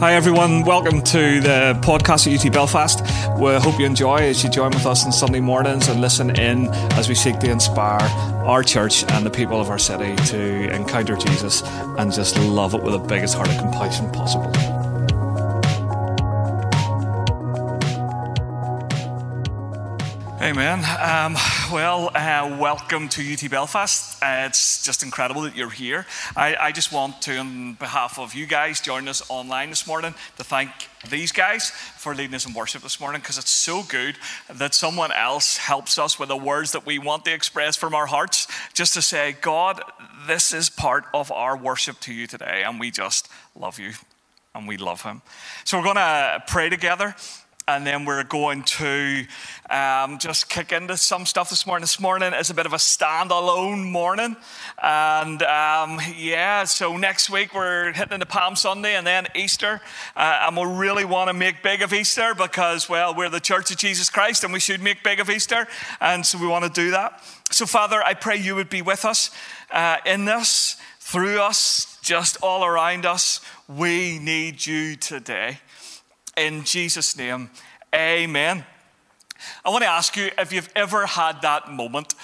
Hi, everyone. Welcome to the podcast at UT Belfast. We hope you enjoy as you join with us on Sunday mornings and listen in as we seek to inspire our church and the people of our city to encounter Jesus and just love it with the biggest heart of compassion possible. Amen. Um, well, uh, welcome to UT Belfast. Uh, it's just incredible that you're here. I, I, just want to, on behalf of you guys joining us online this morning, to thank these guys for leading us in worship this morning because it's so good that someone else helps us with the words that we want to express from our hearts, just to say, God, this is part of our worship to you today, and we just love you and we love Him. So we're going to pray together and then we're going to um, just kick into some stuff this morning. This morning is a bit of a standalone morning, and um, yeah, so next week we're hitting into Palm Sunday and then Easter, uh, and we really want to make big of Easter because, well, we're the Church of Jesus Christ, and we should make big of Easter, and so we want to do that. So, Father, I pray you would be with us uh, in this, through us, just all around us. We need you today. In Jesus' name, amen. I want to ask you if you've ever had that moment.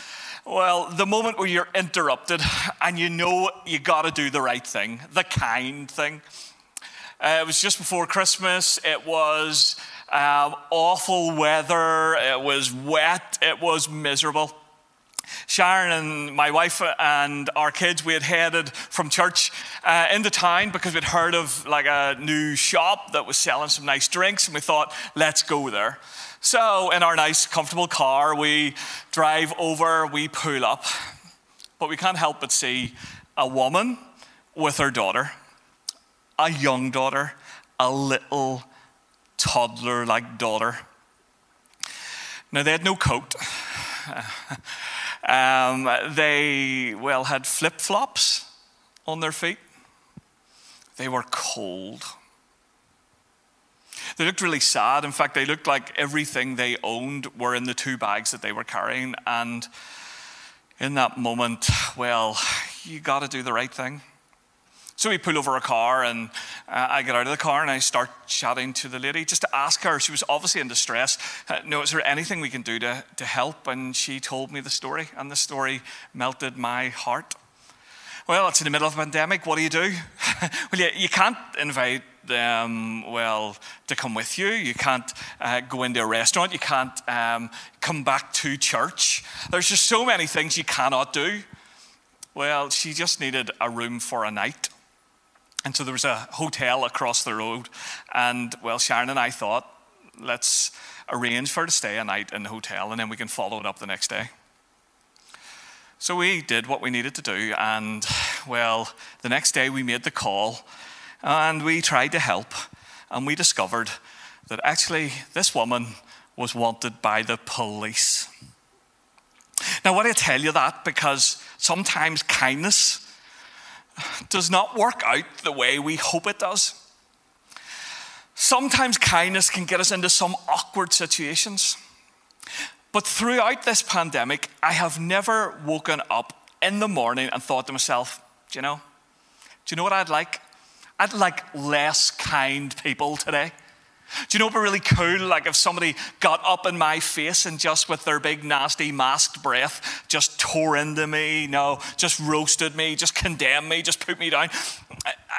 Well, the moment where you're interrupted and you know you got to do the right thing, the kind thing. Uh, it was just before Christmas. It was um, awful weather. It was wet. It was miserable. Sharon and my wife and our kids, we had headed from church uh, into town because we'd heard of like a new shop that was selling some nice drinks, and we thought, let's go there. So, in our nice, comfortable car, we drive over, we pull up, but we can't help but see a woman with her daughter, a young daughter, a little toddler like daughter. Now, they had no coat. Um, they, well, had flip flops on their feet. They were cold. They looked really sad. In fact, they looked like everything they owned were in the two bags that they were carrying. And in that moment, well, you got to do the right thing. So we pull over a car, and uh, I get out of the car and I start chatting to the lady just to ask her. She was obviously in distress. Uh, no, is there anything we can do to, to help? And she told me the story, and the story melted my heart. Well, it's in the middle of a pandemic. What do you do? well, you, you can't invite them, well, to come with you. You can't uh, go into a restaurant. You can't um, come back to church. There's just so many things you cannot do. Well, she just needed a room for a night. And so there was a hotel across the road. And well, Sharon and I thought, let's arrange for her to stay a night in the hotel and then we can follow it up the next day. So we did what we needed to do. And well, the next day we made the call and we tried to help. And we discovered that actually this woman was wanted by the police. Now, why do I tell you that? Because sometimes kindness does not work out the way we hope it does. Sometimes kindness can get us into some awkward situations. But throughout this pandemic, I have never woken up in the morning and thought to myself, do you know, do you know what I'd like? I'd like less kind people today. Do you know what would be really cool? Like if somebody got up in my face and just with their big nasty masked breath just tore into me, you no, just roasted me, just condemned me, just put me down.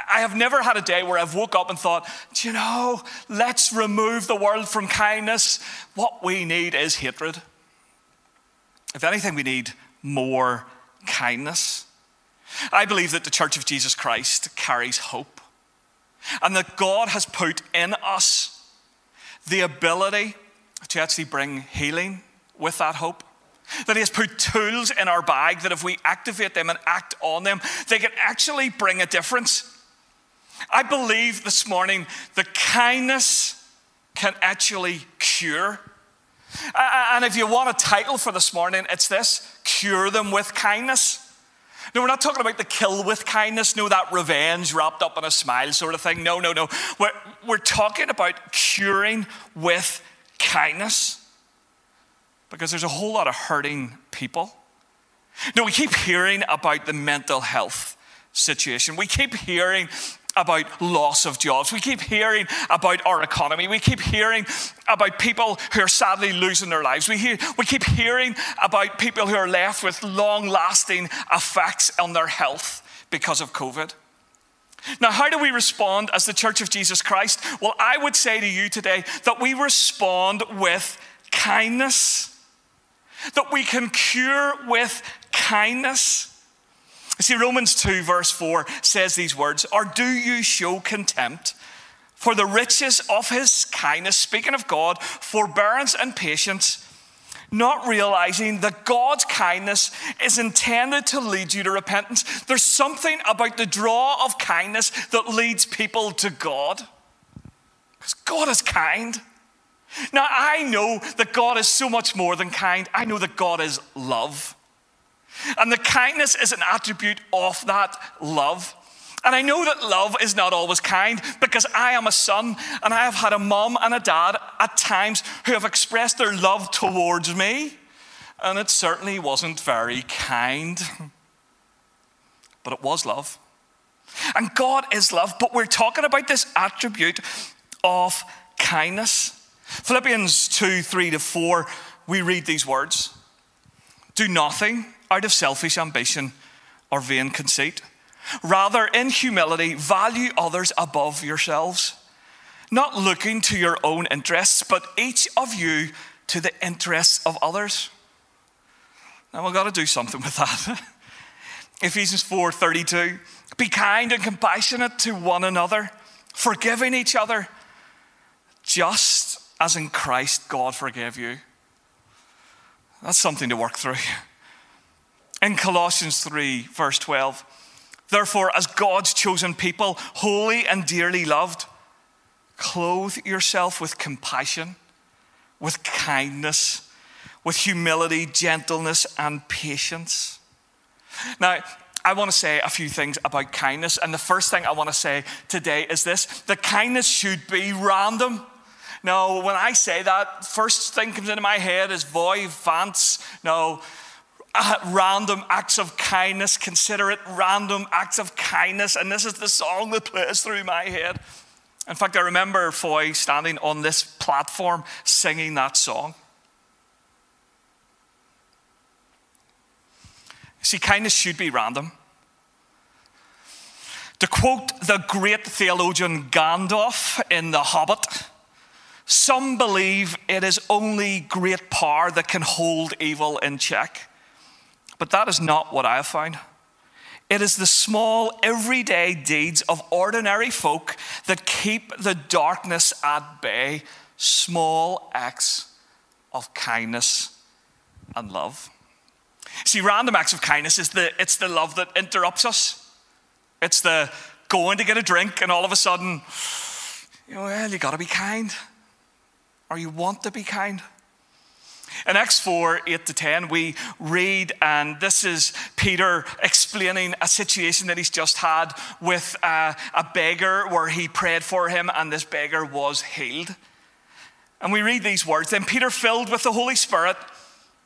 I have never had a day where I've woke up and thought, do you know, let's remove the world from kindness. What we need is hatred. If anything, we need more kindness. I believe that the Church of Jesus Christ carries hope and that God has put in us the ability to actually bring healing with that hope. That He has put tools in our bag that if we activate them and act on them, they can actually bring a difference. I believe this morning that kindness can actually cure. And if you want a title for this morning, it's this Cure Them with Kindness. No, we're not talking about the kill with kindness, no, that revenge wrapped up in a smile sort of thing. No, no, no. We're, we're talking about curing with kindness because there's a whole lot of hurting people. No, we keep hearing about the mental health situation. We keep hearing about loss of jobs. We keep hearing about our economy. We keep hearing about people who are sadly losing their lives. We, hear, we keep hearing about people who are left with long lasting effects on their health because of COVID. Now, how do we respond as the Church of Jesus Christ? Well, I would say to you today that we respond with kindness, that we can cure with kindness. See, Romans 2, verse 4 says these words Or do you show contempt for the riches of his kindness, speaking of God, forbearance and patience, not realizing that God's kindness is intended to lead you to repentance? There's something about the draw of kindness that leads people to God. Because God is kind. Now, I know that God is so much more than kind. I know that God is love. And the kindness is an attribute of that love. And I know that love is not always kind because I am a son and I have had a mom and a dad at times who have expressed their love towards me. And it certainly wasn't very kind. But it was love. And God is love, but we're talking about this attribute of kindness. Philippians 2 3 to 4, we read these words Do nothing out of selfish ambition or vain conceit. Rather, in humility, value others above yourselves, not looking to your own interests, but each of you to the interests of others. Now we've got to do something with that. Ephesians 4:32. Be kind and compassionate to one another, forgiving each other, just as in Christ God forgave you. That's something to work through. In Colossians 3, verse 12, therefore, as God's chosen people, holy and dearly loved, clothe yourself with compassion, with kindness, with humility, gentleness, and patience. Now, I want to say a few things about kindness. And the first thing I want to say today is this the kindness should be random. Now, when I say that, first thing comes into my head is Foy Vance. No, uh, random acts of kindness, considerate random acts of kindness. And this is the song that plays through my head. In fact, I remember Foy standing on this platform singing that song. See, kindness should be random. To quote the great theologian Gandalf in The Hobbit, some believe it is only great power that can hold evil in check. But that is not what I have found. It is the small, everyday deeds of ordinary folk that keep the darkness at bay, small acts of kindness and love. See, random acts of kindness is the it's the love that interrupts us. It's the going to get a drink and all of a sudden, well, you gotta be kind. Or you want to be kind. In Acts 4 8 to 10, we read, and this is Peter explaining a situation that he's just had with a, a beggar where he prayed for him, and this beggar was healed. And we read these words Then Peter, filled with the Holy Spirit,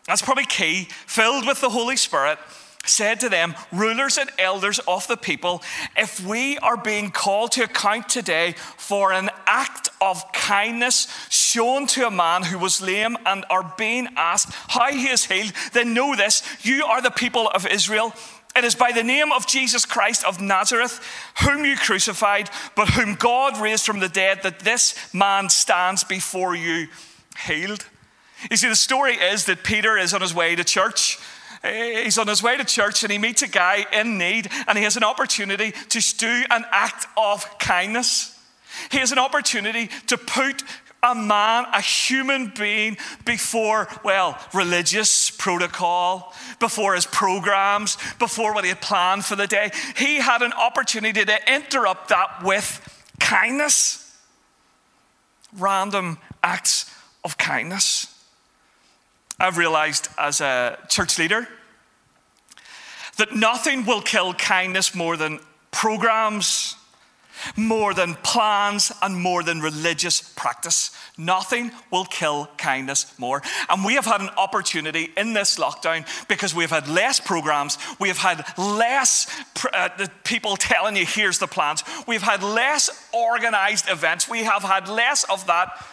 that's probably key, filled with the Holy Spirit, said to them, rulers and elders of the people, if we are being called to account today for an act of kindness shown to a man who was lame and are being asked how he is healed, then know this you are the people of Israel. It is by the name of Jesus Christ of Nazareth, whom you crucified, but whom God raised from the dead, that this man stands before you healed. You see, the story is that Peter is on his way to church he's on his way to church and he meets a guy in need and he has an opportunity to do an act of kindness. He has an opportunity to put a man, a human being, before, well, religious protocol, before his programs, before what he had planned for the day. He had an opportunity to interrupt that with kindness. Random acts of kindness. I've realized as a church leader that nothing will kill kindness more than programs, more than plans and more than religious practice. Nothing will kill kindness more. And we have had an opportunity in this lockdown because we have had less programs, we have had less uh, people telling you, here's the plans, we've had less organized events, we have had less of that.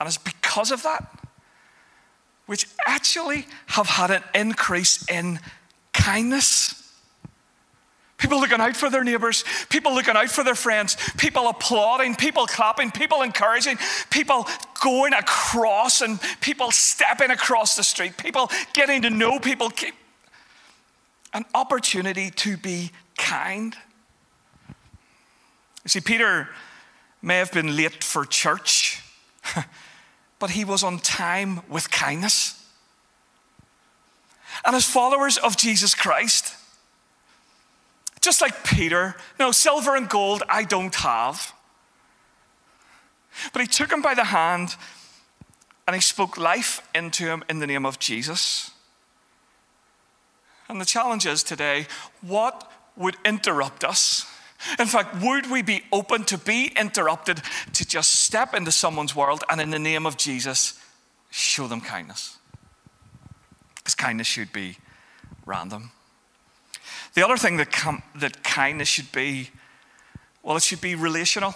And it's because of that, which actually have had an increase in kindness. People looking out for their neighbors, people looking out for their friends, people applauding, people clapping, people encouraging, people going across and people stepping across the street, people getting to know people. An opportunity to be kind. You see, Peter may have been late for church, but he was on time with kindness. And as followers of Jesus Christ, just like Peter, no, silver and gold I don't have. But he took him by the hand and he spoke life into him in the name of Jesus. And the challenge is today what would interrupt us? In fact, would we be open to be interrupted to just step into someone's world and in the name of Jesus show them kindness? Because kindness should be random. The other thing that, com- that kindness should be, well, it should be relational.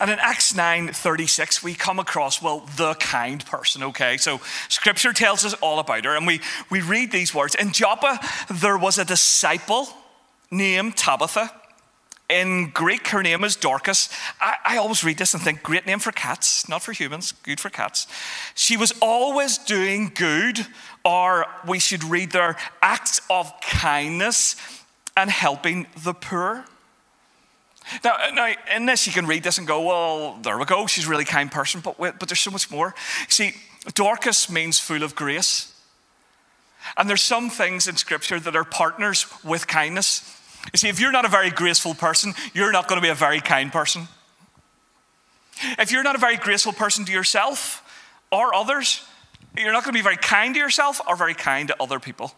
And in Acts 9 36, we come across, well, the kind person, okay? So scripture tells us all about her, and we, we read these words. In Joppa, there was a disciple named Tabitha. In Greek, her name is Dorcas. I, I, always read this and think, great name for cats, not for humans, good for cats. She was always doing good, or we should read there, acts of kindness and helping the poor. Now, uh, now, in this, you can read this and go, well, there we go, she's a really kind person, but, but there's so much more. See, Dorcas means full of grace. And there's some things in Scripture that are partners with kindness. You see, if you're not a very graceful person, you're not going to be a very kind person. If you're not a very graceful person to yourself or others, you're not going to be very kind to yourself or very kind to other people.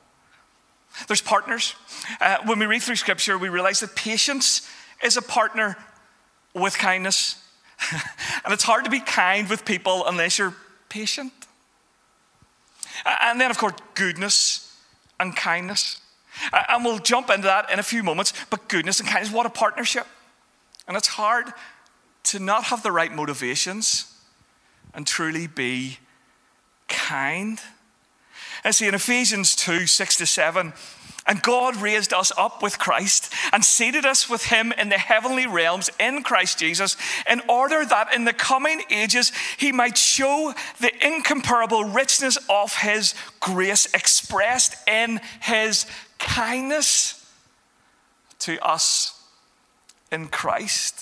There's partners. Uh, when we read through Scripture, we realize that patience is a partner with kindness. and it's hard to be kind with people unless you're patient. And then, of course, goodness and kindness. And we'll jump into that in a few moments. But goodness and kindness, what a partnership. And it's hard to not have the right motivations and truly be kind. And see, in Ephesians 2 6 to 7, and God raised us up with Christ and seated us with him in the heavenly realms in Christ Jesus, in order that in the coming ages he might show the incomparable richness of his grace expressed in his kindness to us in Christ.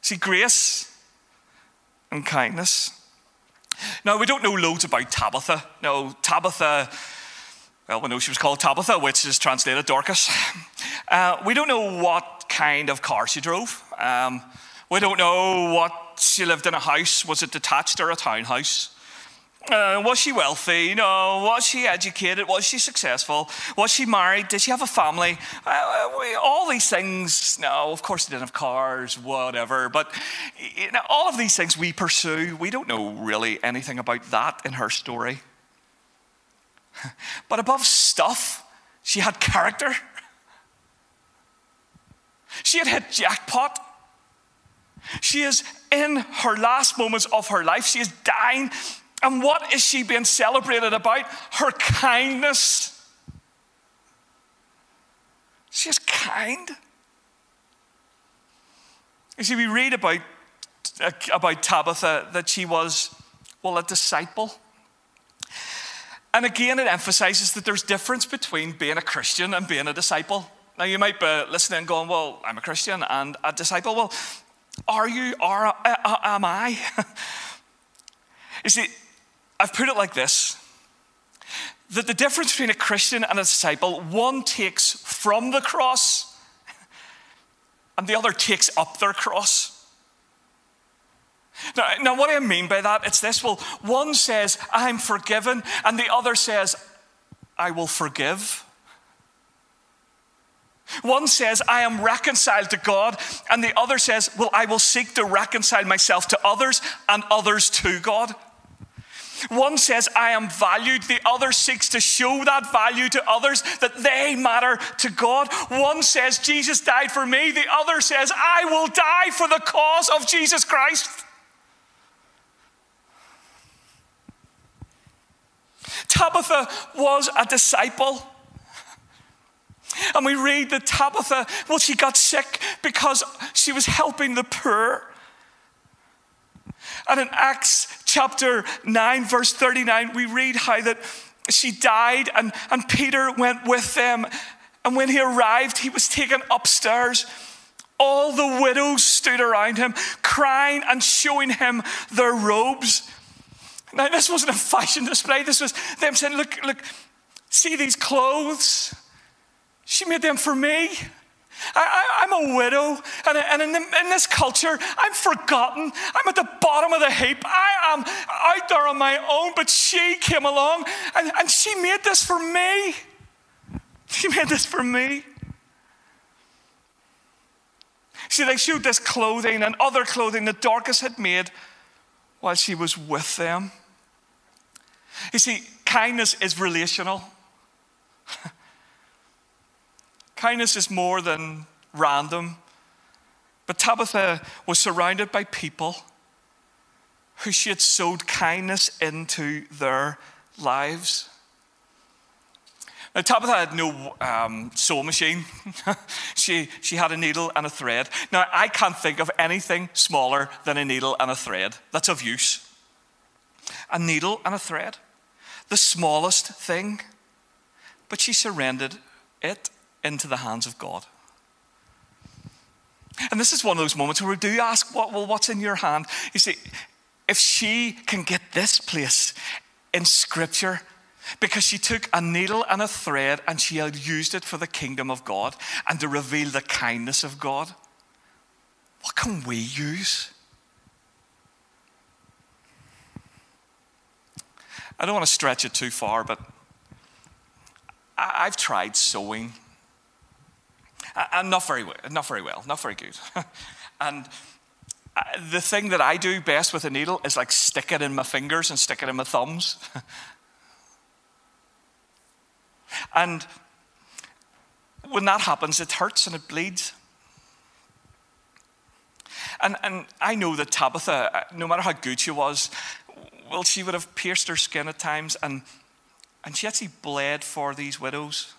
See, grace and kindness. Now, we don't know loads about Tabitha. No, Tabitha well, we know she was called Tabitha, which is translated Dorcas. Uh, we don't know what kind of car she drove. Um, we don't know what she lived in a house. Was it detached or a townhouse? Uh, was she wealthy? No. Was she educated? Was she successful? Was she married? Did she have a family? Uh, we, all these things. No, of course, they didn't have cars, whatever. But you know, all of these things we pursue, we don't know really anything about that in her story. But above stuff, she had character. She had hit jackpot. She is in her last moments of her life. She is dying. And what is she being celebrated about? Her kindness. She's kind. You see, we read about, about Tabitha that she was, well, a disciple. And again, it emphasizes that there's difference between being a Christian and being a disciple. Now, you might be listening and going, Well, I'm a Christian and a disciple. Well, are you, or uh, uh, am I? you see, I've put it like this that the difference between a Christian and a disciple, one takes from the cross and the other takes up their cross. Now, now, what I mean by that? It's this well, one says, I'm forgiven, and the other says, I will forgive. One says, I am reconciled to God, and the other says, Well, I will seek to reconcile myself to others and others to God. One says, I am valued. The other seeks to show that value to others, that they matter to God. One says, Jesus died for me. The other says, I will die for the cause of Jesus Christ. Tabitha was a disciple. And we read that Tabitha, well, she got sick because she was helping the poor. And in Acts chapter 9, verse 39, we read how that she died and, and Peter went with them. And when he arrived, he was taken upstairs. All the widows stood around him, crying and showing him their robes. Now, this wasn't a fashion display. This was them saying, Look, look, see these clothes? She made them for me. I, am a widow, and, and in, the, in, this culture, I'm forgotten. I'm at the bottom of the heap. I am out there on my own, but she came along and, and she made this for me. She made this for me. See, they showed this clothing and other clothing that Dorcas had made while she was with them. You see, kindness is relational. kindness is more than random. But Tabitha was surrounded by people who she had sowed kindness into their lives. Now, Tabitha had no um, sewing machine. she, she had a needle and a thread. Now, I can't think of anything smaller than a needle and a thread that's of use. A needle and a thread the smallest thing, but she surrendered it into the hands of God. And this is one of those moments where we do ask, what, well, what's in your hand? You see, if she can get this place in Scripture, because she took a needle and a thread and she had used it for the kingdom of God and to reveal the kindness of God, what can we use? I don't want to stretch it too far, but I, have tried sewing. And not very well, not very well, not very good. and uh, the thing that I do best with a needle is like stick it in my fingers and stick it in my thumbs. and when that happens, it hurts and it bleeds. And, and I know that Tabitha, no matter how good she was, well, she would have pierced her skin at times, and, and she actually bled for these widows.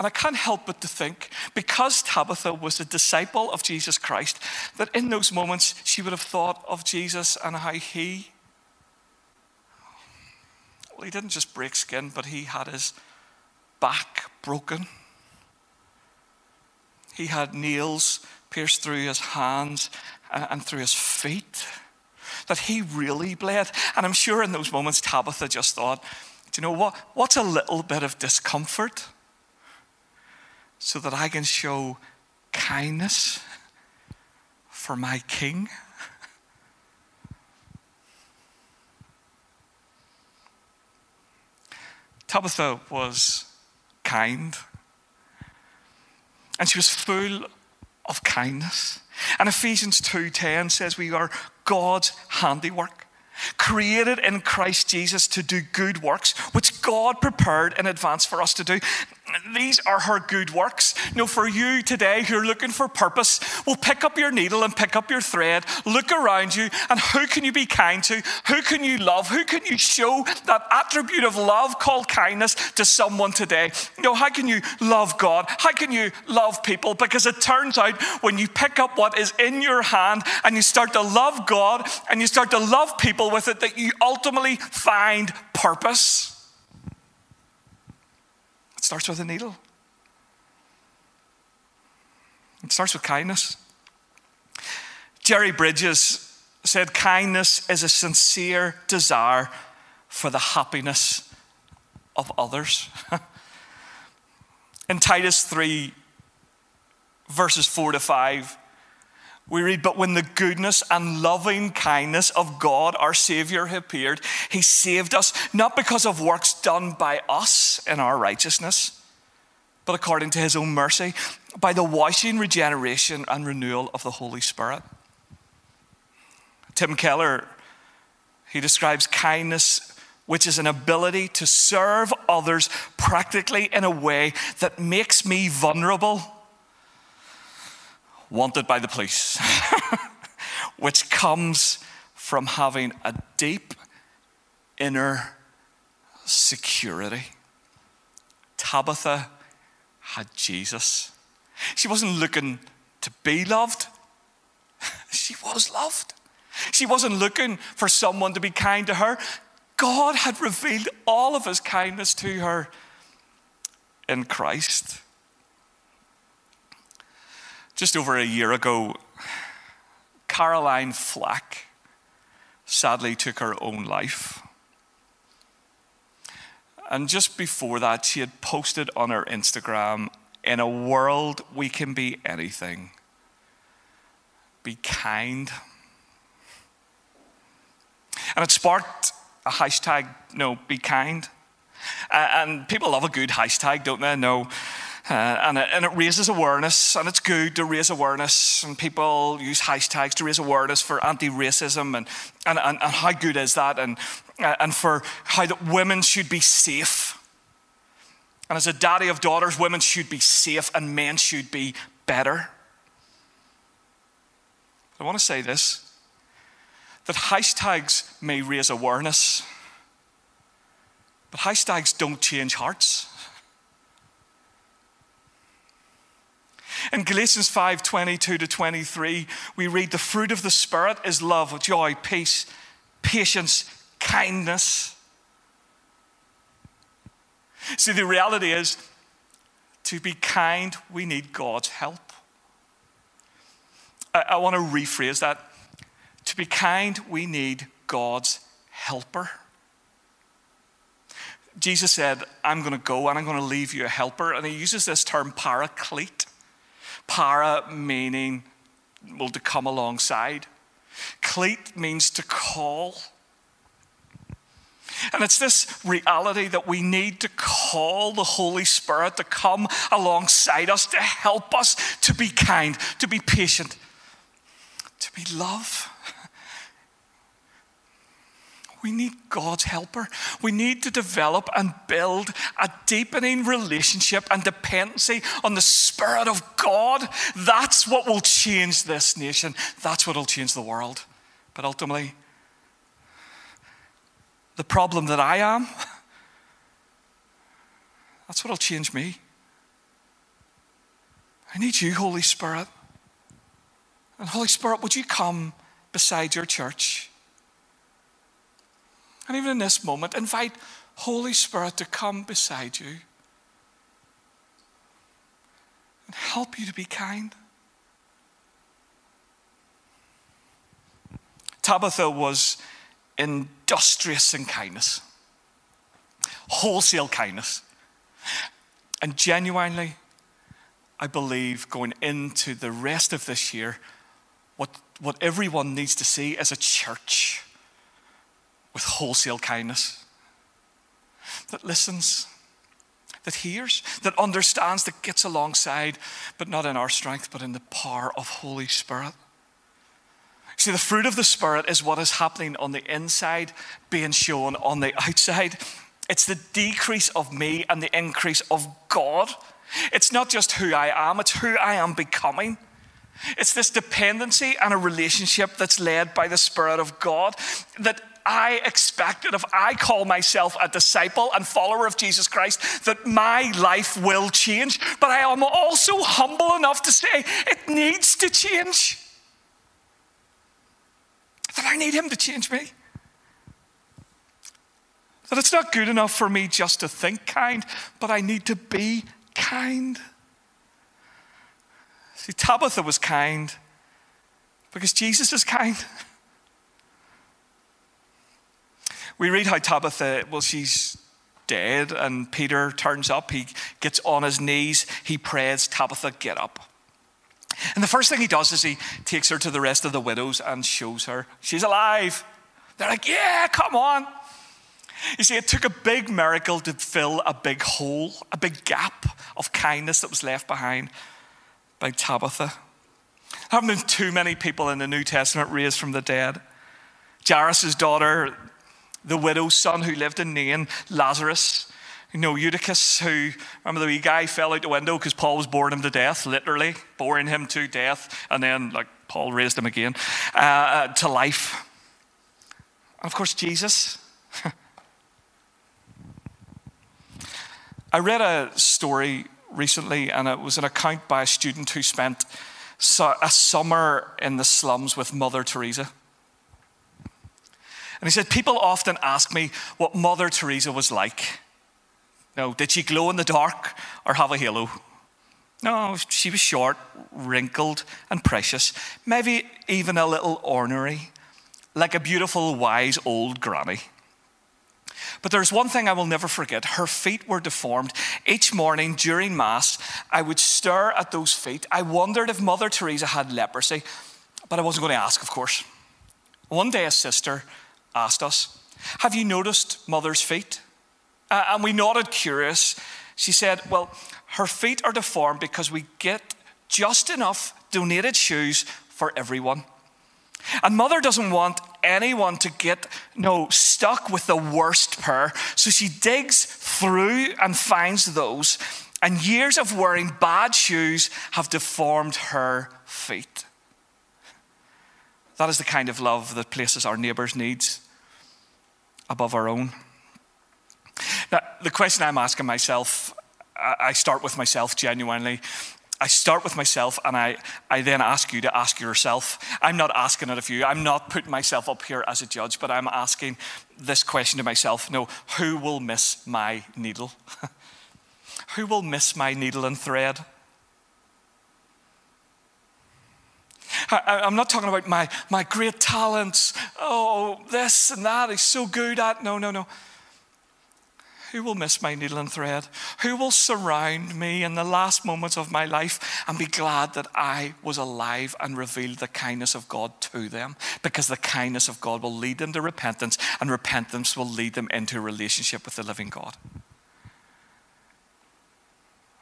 And I can't help but to think, because Tabitha was a disciple of Jesus Christ, that in those moments she would have thought of Jesus and how he, well, he didn't just break skin, but he had his back broken. He had nails pierced through his hands and through his feet, that he really bled. And I'm sure in those moments, Tabitha just thought, do you know what? What's a little bit of discomfort so that I can show kindness for my king? Tabitha was kind. And she was full of kindness. And Ephesians 2:10 says we are God's handiwork, created in Christ Jesus to do good works, which God prepared in advance for us to do these are her good works. Know, for you today who are looking for purpose, well, pick up your needle and pick up your thread, look around you, and who can you be kind to? Who can you love? Who can you show that attribute of love called kindness to someone today? You know, how can you love God? How can you love people? Because it turns out when you pick up what is in your hand and you start to love God and you start to love people with it, that you ultimately find purpose. It starts with a needle. It starts with kindness. Jerry Bridges said, Kindness is a sincere desire for the happiness of others. In Titus 3, verses 4 to 5, we read, But when the goodness and loving kindness of God, our Savior, appeared, He saved us not because of works done by us in our righteousness, but according to His own mercy, by the washing, regeneration, and renewal of the Holy Spirit. Tim Keller, he describes kindness, which is an ability to serve others practically in a way that makes me vulnerable wanted by the police, which comes from having a deep inner security. Tabitha had Jesus. She wasn't looking to be loved, she was loved. She wasn't looking for someone to be kind to her. God had revealed all of his kindness to her in Christ. Just over a year ago, Caroline Flack sadly took her own life. And just before that, she had posted on her Instagram In a world, we can be anything. Be kind. And it sparked a hashtag, no, be kind. And people love a good hashtag, don't they? No, uh, and, it, and, it, raises awareness, and it's good to raise awareness. And people use hashtags to raise awareness for anti racism, and, and, and, and, how good is that? And, uh, and for how that women should be safe. And as a daddy of daughters, women should be safe, and men should be better. I want to say this that hashtags may raise awareness, but hashtags don't change hearts. In Galatians 5 22 to 23, we read, The fruit of the Spirit is love, joy, peace, patience, kindness. See, the reality is, to be kind, we need God's help. I, I want to rephrase that. To be kind, we need God's helper. Jesus said, I'm going to go and I'm going to leave you a helper. And he uses this term paraclete. Para meaning, well, to come alongside. Cleat means to call. And it's this reality that we need to call the Holy Spirit to come alongside us, to help us to be kind, to be patient, to be love. We need God's helper. We need to develop and build a deepening relationship and dependency on the Spirit of God. That's what will change this nation. That's what will change the world. But ultimately, the problem that I am, that's what will change me. I need you, Holy Spirit. And Holy Spirit, would you come beside your church? And even in this moment, invite Holy Spirit to come beside you and help you to be kind. Tabitha was industrious in kindness, wholesale kindness. And genuinely, I believe going into the rest of this year, what, what everyone needs to see as a church with wholesale kindness, that listens, that hears, that understands, that gets alongside, but not in our strength, but in the power of Holy Spirit. See, the fruit of the Spirit is what is happening on the inside being shown on the outside. It's the decrease of me and the increase of God. It's not just who I am, it's who I am becoming. It's this dependency and a relationship that's led by the Spirit of God that I expect that if I call myself a disciple and follower of Jesus Christ, that my life will change. But I am also humble enough to say it needs to change. That I need Him to change me. That it's not good enough for me just to think kind, but I need to be kind. See, Tabitha was kind because Jesus is kind. We read how Tabitha, well, she's dead, and Peter turns up. He gets on his knees. He prays, Tabitha, get up. And the first thing he does is he takes her to the rest of the widows and shows her she's alive. They're like, yeah, come on. You see, it took a big miracle to fill a big hole, a big gap of kindness that was left behind by Tabitha. There haven't been too many people in the New Testament raised from the dead. Jairus' daughter, the widow's son who lived in Nain, Lazarus, you know, Eutychus, who, remember the wee guy fell out the window because Paul was boring him to death, literally, boring him to death, and then, like, Paul raised him again uh, uh to life. And of course, Jesus. I read a story recently, and it was an account by a student who spent a summer in the slums with Mother Teresa. And he said, People often ask me what Mother Teresa was like. No, did she glow in the dark or have a halo? No, she was short, wrinkled, and precious, maybe even a little ornery, like a beautiful, wise old granny. But there's one thing I will never forget her feet were deformed. Each morning during Mass, I would stare at those feet. I wondered if Mother Teresa had leprosy, but I wasn't going to ask, of course. One day, a sister asked us, Have you noticed Mother's feet? Uh, and we nodded curious. She said, Well, her feet are deformed because we get just enough donated shoes for everyone. And mother doesn't want anyone to get no stuck with the worst pair. So she digs through and finds those. And years of wearing bad shoes have deformed her feet. That is the kind of love that places our neighbours' needs above our own. Now, the question I'm asking myself, I start with myself genuinely. I start with myself and I, I then ask you to ask yourself. I'm not asking it of you. I'm not putting myself up here as a judge, but I'm asking this question to myself No, who will miss my needle? who will miss my needle and thread? I, am not talking about my, my great talents. Oh, this and that. He's so good at. No, no, no. Who will miss my needle and thread? Who will surround me in the last moments of my life and be glad that I was alive and revealed the kindness of God to them? Because the kindness of God will lead them to repentance, and repentance will lead them into a relationship with the living God.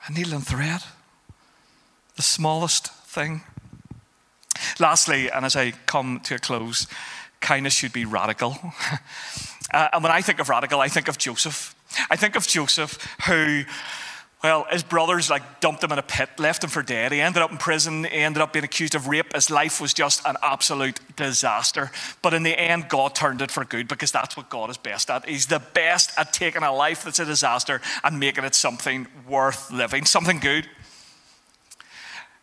A needle and thread, the smallest thing. Lastly, and as I come to a close, kindness should be radical. Uh, and when I think of radical, I think of Joseph. I think of Joseph who, well, his brothers like dumped him in a pit, left him for dead. He ended up in prison. He ended up being accused of rape. His life was just an absolute disaster. But in the end, God turned it for good because that's what God is best at. He's the best at taking a life that's a disaster and making it something worth living, something good.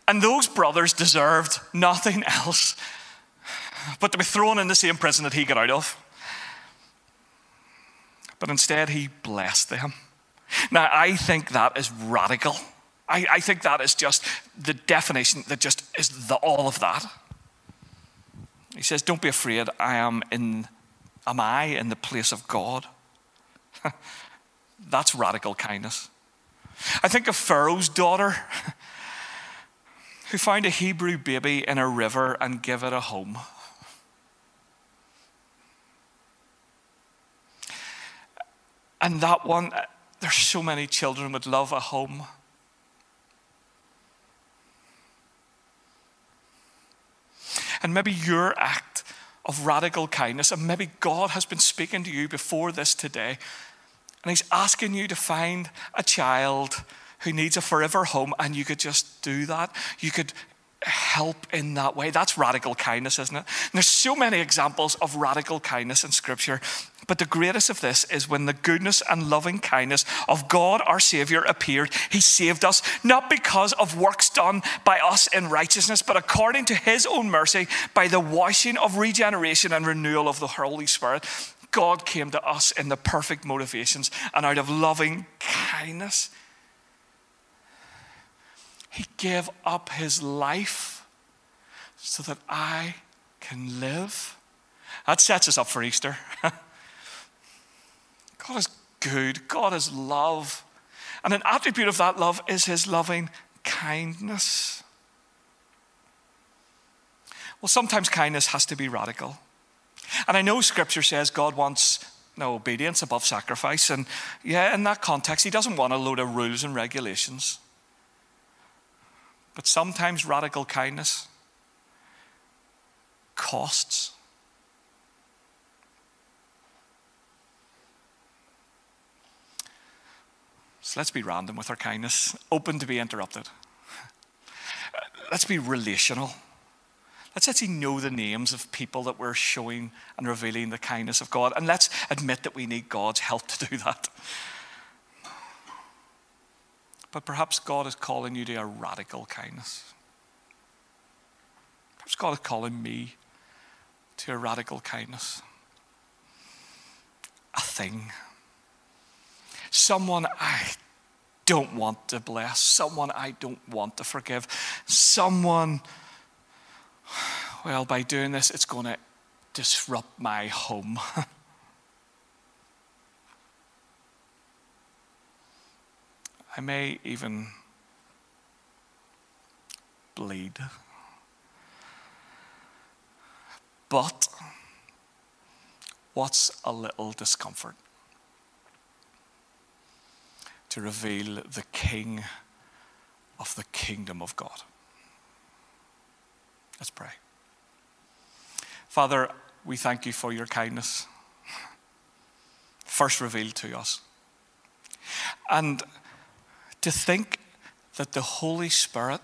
And those brothers deserved nothing else but to be thrown in the same prison that he got out of but instead he blessed them. Now, I think that is radical. I, I think that is just the definition that just is the all of that. He says, Don't be afraid, I am in am I in the place of God? That's radical kindness. I think of Pharaoh's daughter who found a Hebrew baby in a river and give it a home. And that one, uh, there's so many children would love a home. And maybe your act of radical kindness, and maybe God has been speaking to you before this today, and He's asking you to find a child who needs a forever home, and you could just do that. You could help in that way. That's radical kindness, isn't it? And there's so many examples of radical kindness in Scripture. But the greatest of this is when the goodness and loving kindness of God our Savior appeared, He saved us, not because of works done by us in righteousness, but according to His own mercy, by the washing of regeneration and renewal of the Holy Spirit. God came to us in the perfect motivations and out of loving kindness. He gave up His life so that I can live. That sets us up for Easter. God is good, God is love. And an attribute of that love is his loving kindness. Well, sometimes kindness has to be radical. And I know scripture says God wants no obedience above sacrifice. And yeah, in that context, he doesn't want a load of rules and regulations. But sometimes radical kindness costs. So let's be random with our kindness, open to be interrupted. Let's be relational. Let's actually know the names of people that we're showing and revealing the kindness of God. And let's admit that we need God's help to do that. But perhaps God is calling you to a radical kindness. Perhaps God is calling me to a radical kindness. A thing. Someone I don't want to bless. Someone I don't want to forgive. Someone well, by doing this, it's going to disrupt my home. I may even bleed. But what's a little discomfort? To reveal the King of the kingdom of God. Let's pray. Father, we thank you for your kindness, first revealed to us. And to think that the Holy Spirit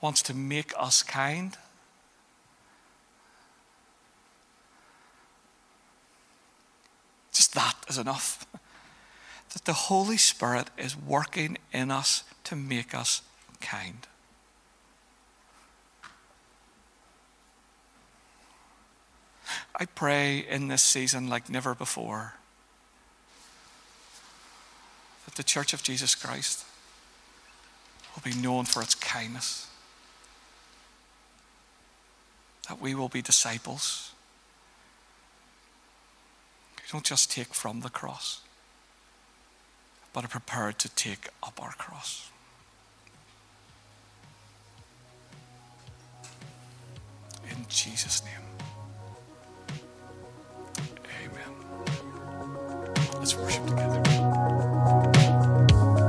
wants to make us kind. Just that is enough. That the Holy Spirit is working in us to make us kind. I pray in this season like never before the Church of Jesus Christ will be known for its kindness, that we will be disciples who don't just take from the cross, but are prepared to take up our cross. In Jesus' name. Amen. Let's worship together.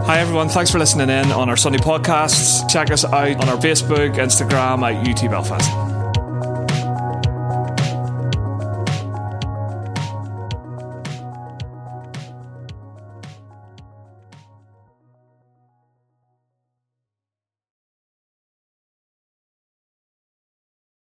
Hi, everyone. Thanks for listening in on our Sunday podcasts. Check us out on our Facebook, Instagram at UT Belfast.